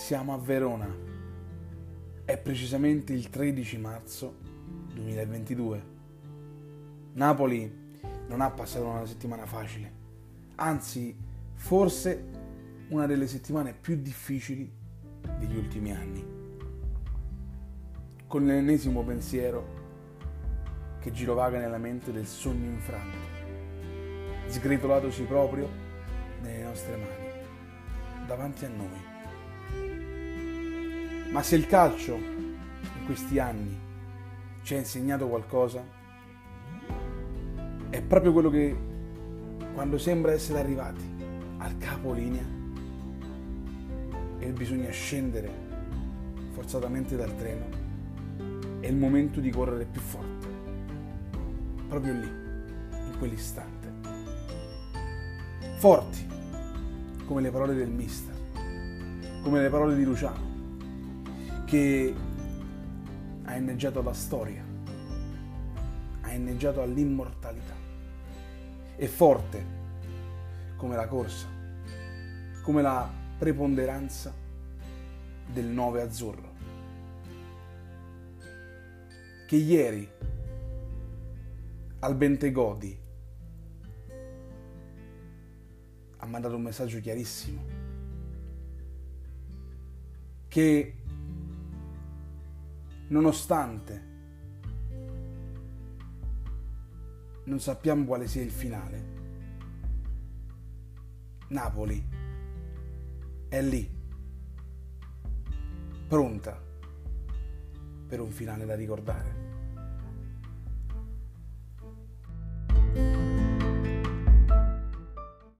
Siamo a Verona. È precisamente il 13 marzo 2022. Napoli non ha passato una settimana facile, anzi forse una delle settimane più difficili degli ultimi anni. Con l'ennesimo pensiero che girovaga nella mente del sogno infranto, sgretolatosi proprio nelle nostre mani, davanti a noi. Ma se il calcio in questi anni ci ha insegnato qualcosa, è proprio quello che quando sembra essere arrivati al capolinea e bisogna scendere forzatamente dal treno, è il momento di correre più forte, proprio lì, in quell'istante. Forti, come le parole del mister, come le parole di Luciano che ha inneggiato alla storia, ha inneggiato all'immortalità. È forte come la corsa, come la preponderanza del 9 azzurro. Che ieri al Bentegodi ha mandato un messaggio chiarissimo che nonostante non sappiamo quale sia il finale, Napoli è lì, pronta per un finale da ricordare.